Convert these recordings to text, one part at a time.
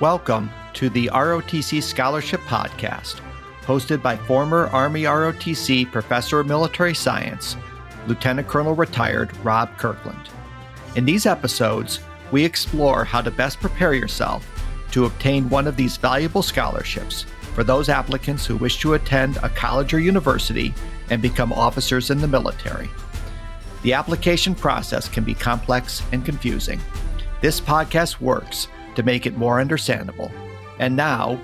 Welcome to the ROTC Scholarship Podcast, hosted by former Army ROTC Professor of Military Science, Lieutenant Colonel retired Rob Kirkland. In these episodes, we explore how to best prepare yourself to obtain one of these valuable scholarships for those applicants who wish to attend a college or university and become officers in the military. The application process can be complex and confusing. This podcast works to make it more understandable. And now,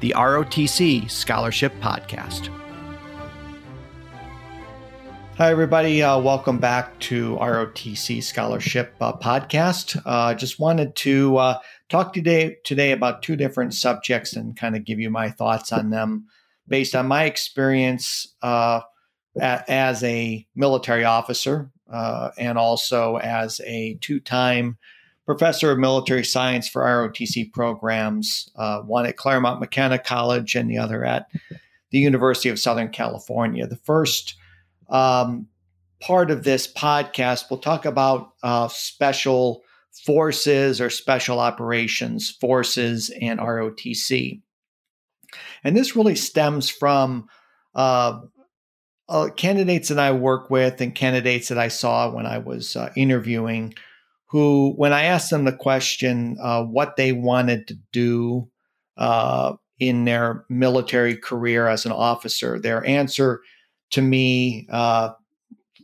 the ROTC Scholarship Podcast. Hi, everybody. Uh, welcome back to ROTC Scholarship uh, Podcast. Uh, just wanted to uh, talk today today about two different subjects and kind of give you my thoughts on them based on my experience uh, a- as a military officer uh, and also as a two-time professor of military science for ROTC programs, uh, one at Claremont McKenna College and the other at the University of Southern California. The first um, part of this podcast, we'll talk about uh, special forces or special operations forces and ROTC. And this really stems from uh, uh, candidates that I work with and candidates that I saw when I was uh, interviewing who, when I asked them the question, uh, what they wanted to do uh, in their military career as an officer, their answer to me uh,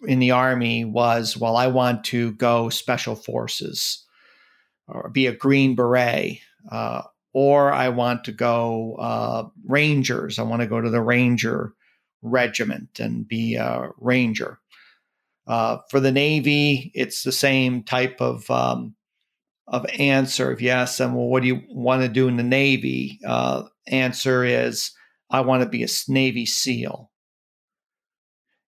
in the Army was, well, I want to go special forces or be a Green Beret. Uh, or I want to go uh, Rangers. I want to go to the Ranger regiment and be a Ranger. Uh, for the Navy, it's the same type of um, of answer. If you ask them, well, what do you want to do in the Navy? Uh, answer is, I want to be a Navy SEAL.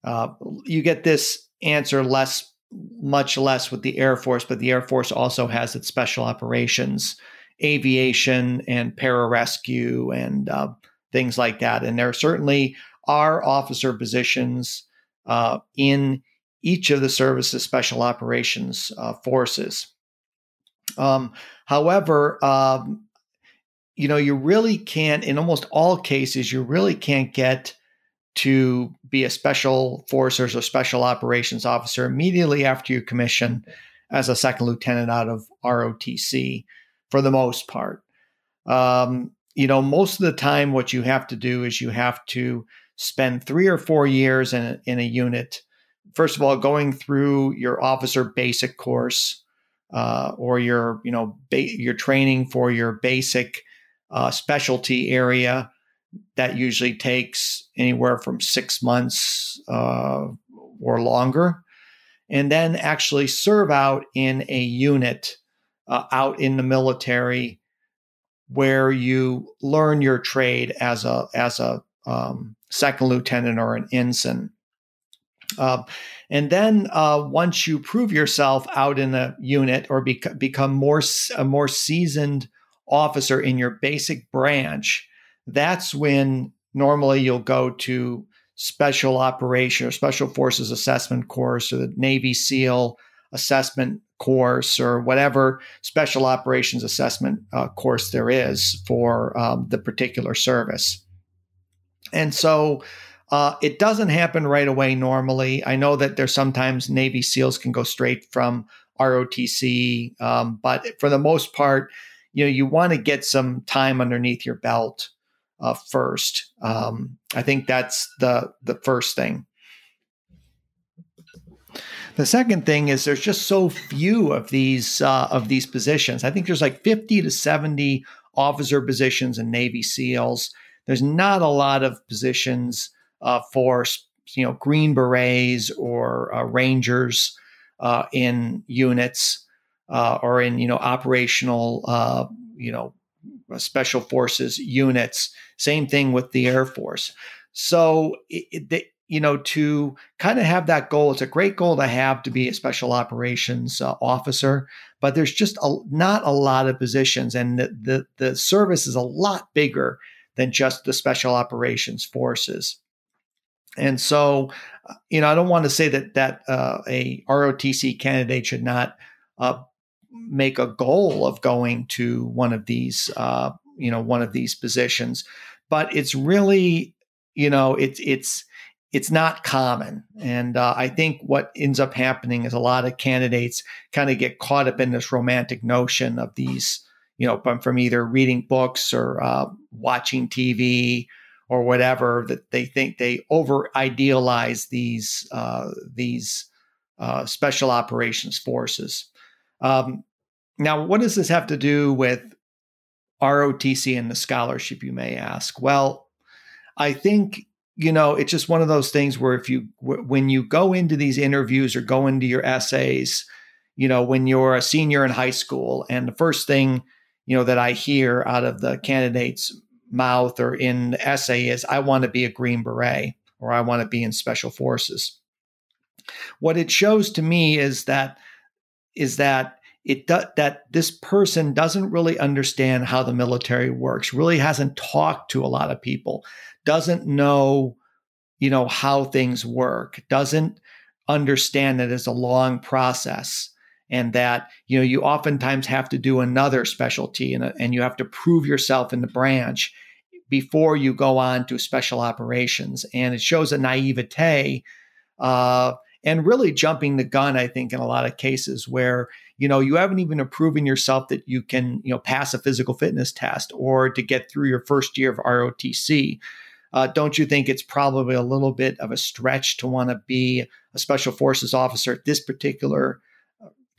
Uh, you get this answer less, much less with the Air Force, but the Air Force also has its special operations, aviation, and pararescue, and uh, things like that. And there certainly are officer positions uh, in each of the service's special operations uh, forces. Um, however, um, you know, you really can't, in almost all cases, you really can't get to be a special forces or special operations officer immediately after you commission as a second lieutenant out of ROTC for the most part. Um, you know, most of the time, what you have to do is you have to spend three or four years in in a unit first of all, going through your officer basic course uh, or your, you know, ba- your training for your basic uh, specialty area, that usually takes anywhere from six months uh, or longer. And then actually serve out in a unit uh, out in the military where you learn your trade as a as a um, second lieutenant or an ensign. Uh, and then uh, once you prove yourself out in a unit or bec- become more a more seasoned officer in your basic branch, that's when normally you'll go to special operation or special forces assessment course or the Navy SEAL assessment course or whatever special operations assessment uh, course there is for um, the particular service. And so uh, it doesn't happen right away normally. I know that there's sometimes Navy SEALs can go straight from ROTC, um, but for the most part, you know, you want to get some time underneath your belt uh, first. Um, I think that's the the first thing. The second thing is there's just so few of these uh, of these positions. I think there's like 50 to 70 officer positions in Navy SEALs. There's not a lot of positions uh, for you know Green Berets or uh, Rangers uh, in units uh, or in you know operational uh, you know special forces units. Same thing with the Air Force. So it, it, you know to kind of have that goal, it's a great goal to have to be a special operations uh, officer. But there's just a, not a lot of positions, and the, the the service is a lot bigger than just the special operations forces. And so, uh, you know, I don't want to say that that uh, a ROTC candidate should not uh, make a goal of going to one of these, uh, you know, one of these positions, but it's really, you know, it's it's it's not common. And uh, I think what ends up happening is a lot of candidates kind of get caught up in this romantic notion of these, you know, from, from either reading books or uh, watching TV or whatever that they think they over idealize these uh, these uh, special operations forces. Um, now, what does this have to do with ROTC and the scholarship? You may ask. Well, I think you know, it's just one of those things where if you, when you go into these interviews or go into your essays, you know, when you're a senior in high school, and the first thing, you know, that I hear out of the candidate's mouth or in the essay is, I want to be a Green Beret or I want to be in special forces. What it shows to me is that, is that it do, that this person doesn't really understand how the military works really hasn't talked to a lot of people doesn't know, you know, how things work, doesn't understand that it's a long process and that you know you oftentimes have to do another specialty and, and you have to prove yourself in the branch before you go on to special operations. And it shows a naivete uh, and really jumping the gun i think in a lot of cases where you know you haven't even proven yourself that you can you know pass a physical fitness test or to get through your first year of rotc uh, don't you think it's probably a little bit of a stretch to want to be a special forces officer at this particular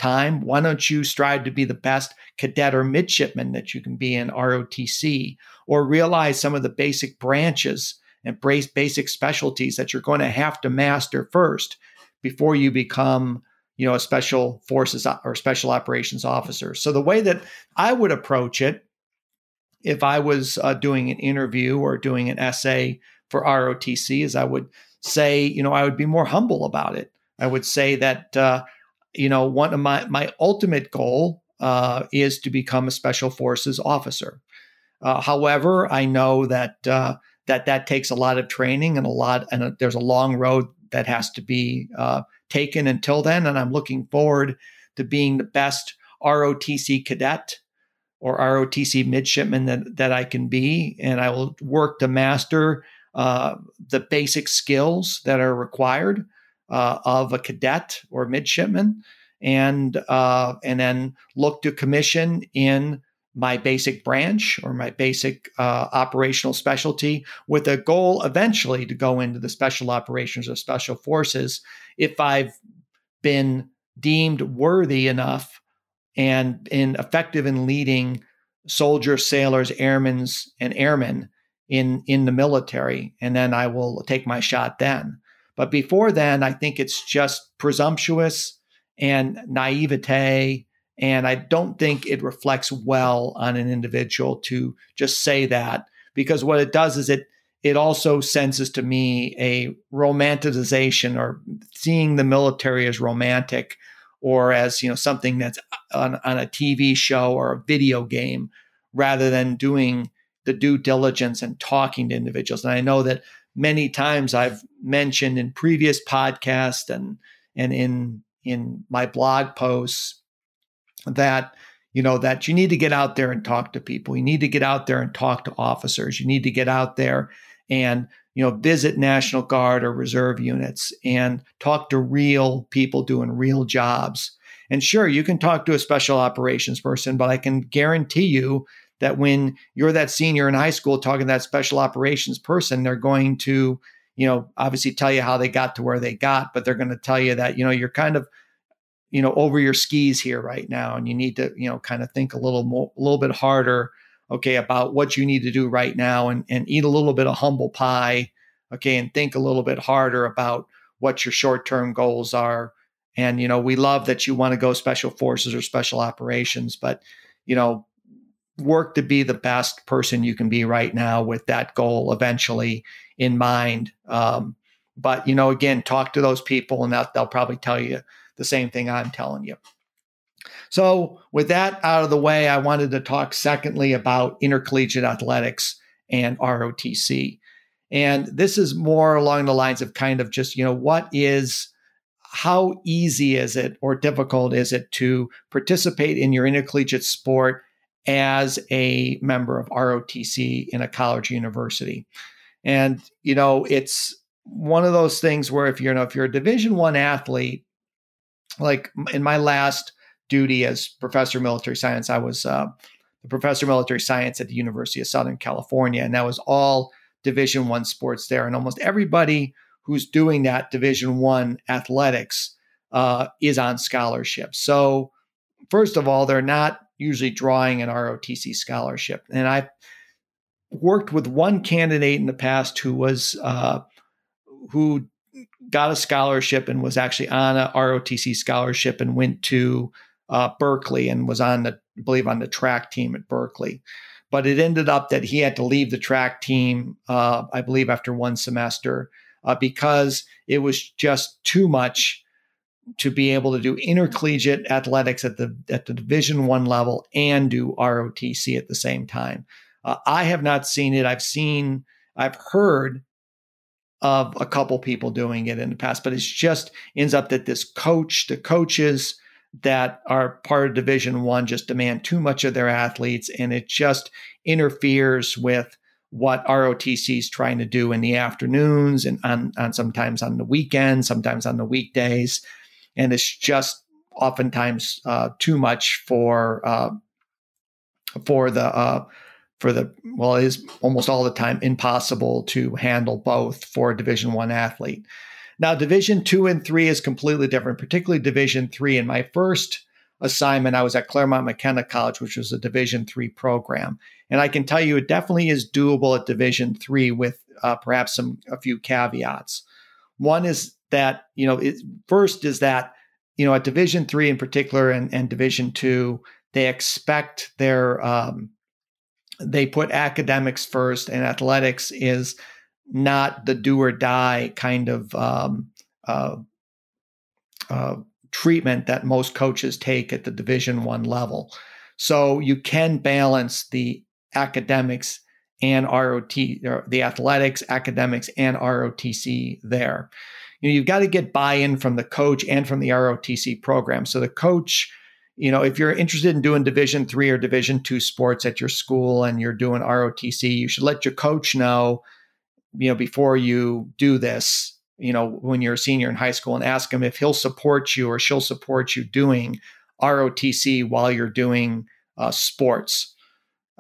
time? Why don't you strive to be the best cadet or midshipman that you can be in ROTC or realize some of the basic branches and basic specialties that you're going to have to master first before you become you know a special forces or special operations officer so the way that i would approach it if I was uh, doing an interview or doing an essay for ROTC is I would say, you know, I would be more humble about it. I would say that, uh, you know, one of my my ultimate goal uh, is to become a special forces officer. Uh, however, I know that uh, that that takes a lot of training and a lot, and a, there's a long road that has to be uh, taken until then. And I'm looking forward to being the best ROTC cadet or ROTC midshipman that, that I can be. And I will work to master uh, the basic skills that are required uh, of a cadet or midshipman. And uh, and then look to commission in my basic branch or my basic uh, operational specialty with a goal eventually to go into the special operations or special forces if I've been deemed worthy enough and in effective in leading soldiers, sailors, airmen, and airmen in in the military, and then I will take my shot then. But before then, I think it's just presumptuous and naivete. And I don't think it reflects well on an individual to just say that because what it does is it it also senses to me a romanticization or seeing the military as romantic or as you know something that's on, on a TV show or a video game rather than doing the due diligence and talking to individuals. And I know that many times I've mentioned in previous podcasts and and in in my blog posts that you know that you need to get out there and talk to people. You need to get out there and talk to officers. You need to get out there and you know, visit National Guard or reserve units and talk to real people doing real jobs. And sure, you can talk to a special operations person, but I can guarantee you that when you're that senior in high school talking to that special operations person, they're going to, you know, obviously tell you how they got to where they got, but they're going to tell you that, you know, you're kind of, you know, over your skis here right now. And you need to, you know, kind of think a little more, a little bit harder okay, about what you need to do right now and, and eat a little bit of humble pie, okay, and think a little bit harder about what your short term goals are. And, you know, we love that you want to go special forces or special operations, but, you know, work to be the best person you can be right now with that goal eventually in mind. Um, but, you know, again, talk to those people and that they'll probably tell you the same thing I'm telling you. So, with that out of the way, I wanted to talk secondly about intercollegiate athletics and ROTC. And this is more along the lines of kind of just, you know, what is how easy is it or difficult is it to participate in your intercollegiate sport as a member of ROTC in a college university? And you know, it's one of those things where if you're you know, if you're a Division One athlete, like in my last duty as professor of military science, I was uh, the professor of military science at the University of Southern California, and that was all Division One sports there, and almost everybody who's doing that Division One athletics uh, is on scholarship. So, first of all, they're not usually drawing an ROTC scholarship, and I've worked with one candidate in the past who was uh, who got a scholarship and was actually on a ROTC scholarship and went to uh, Berkeley and was on the I believe on the track team at Berkeley. But it ended up that he had to leave the track team, uh, I believe, after one semester uh, because it was just too much to be able to do intercollegiate athletics at the at the Division One level and do ROTC at the same time. Uh, I have not seen it. I've seen, I've heard of a couple people doing it in the past, but it's just ends up that this coach, the coaches that are part of Division One, just demand too much of their athletes, and it just interferes with what ROTC is trying to do in the afternoons and on, on sometimes on the weekends, sometimes on the weekdays. And it's just oftentimes uh, too much for uh, for the uh, for the well, it is almost all the time impossible to handle both for a Division One athlete. Now, Division Two and Three is completely different, particularly Division Three. In my first assignment, I was at Claremont McKenna College, which was a Division Three program, and I can tell you it definitely is doable at Division Three with uh, perhaps some a few caveats. One is that you know it, first is that you know at Division Three in particular and, and Division Two they expect their um, they put academics first, and athletics is not the do or die kind of um, uh, uh, treatment that most coaches take at the division one level. So you can balance the academics and rot the athletics academics and rotc there you know, you've got to get buy-in from the coach and from the rotc program so the coach you know if you're interested in doing division three or division two sports at your school and you're doing rotc you should let your coach know you know before you do this you know, when you're a senior in high school and ask him if he'll support you or she'll support you doing ROTC while you're doing uh, sports.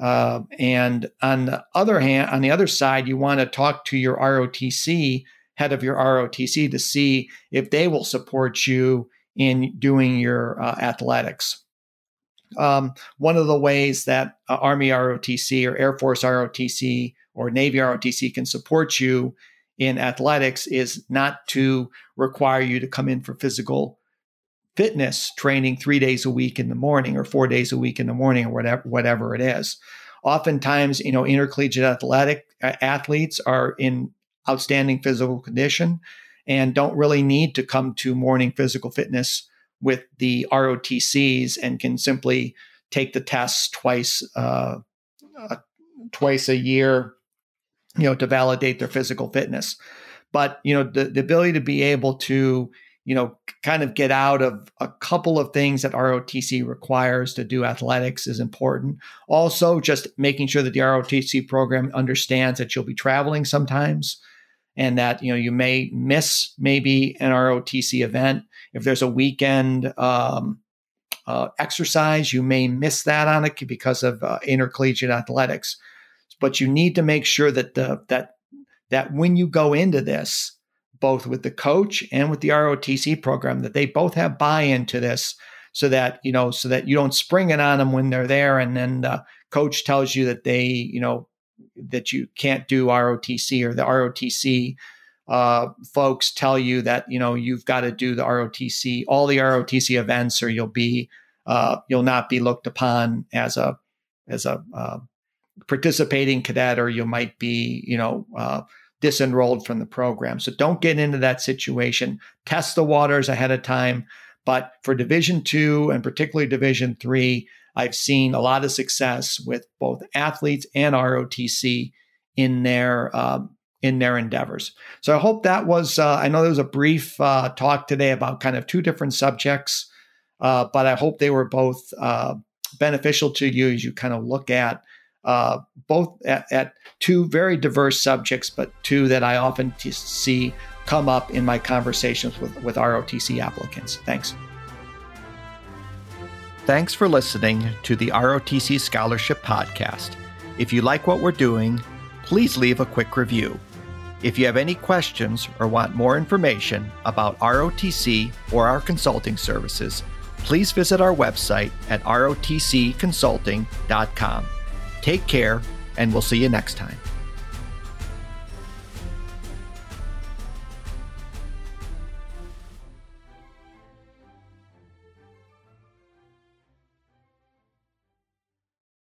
Uh, and on the other hand, on the other side, you want to talk to your ROTC head of your ROTC to see if they will support you in doing your uh, athletics. Um, one of the ways that uh, Army ROTC or Air Force ROTC or Navy ROTC can support you in athletics is not to require you to come in for physical fitness training three days a week in the morning or four days a week in the morning or whatever whatever it is. Oftentimes, you know, intercollegiate athletic uh, athletes are in outstanding physical condition and don't really need to come to morning physical fitness with the ROTCs and can simply take the tests twice uh, uh, twice a year you know, to validate their physical fitness. But, you know, the, the ability to be able to, you know, kind of get out of a couple of things that ROTC requires to do athletics is important. Also, just making sure that the ROTC program understands that you'll be traveling sometimes and that, you know, you may miss maybe an ROTC event. If there's a weekend, um, uh, exercise, you may miss that on it because of uh, intercollegiate athletics but you need to make sure that the that that when you go into this both with the coach and with the ROTC program that they both have buy-in to this so that you know so that you don't spring it on them when they're there and then the coach tells you that they you know that you can't do ROTC or the ROTC uh, folks tell you that you know you've got to do the ROTC all the ROTC events or you'll be uh, you'll not be looked upon as a as a uh, participating cadet or you might be, you know, uh, disenrolled from the program. So don't get into that situation. Test the waters ahead of time. But for Division two and particularly Division three, I've seen a lot of success with both athletes and ROTC in their um, in their endeavors. So I hope that was, uh, I know there was a brief uh, talk today about kind of two different subjects, uh, but I hope they were both uh, beneficial to you as you kind of look at uh, both at, at, two very diverse subjects, but two that I often t- see come up in my conversations with, with ROTC applicants. Thanks. Thanks for listening to the ROTC Scholarship Podcast. If you like what we're doing, please leave a quick review. If you have any questions or want more information about ROTC or our consulting services, please visit our website at rotcconsulting.com. Take care, and we'll see you next time.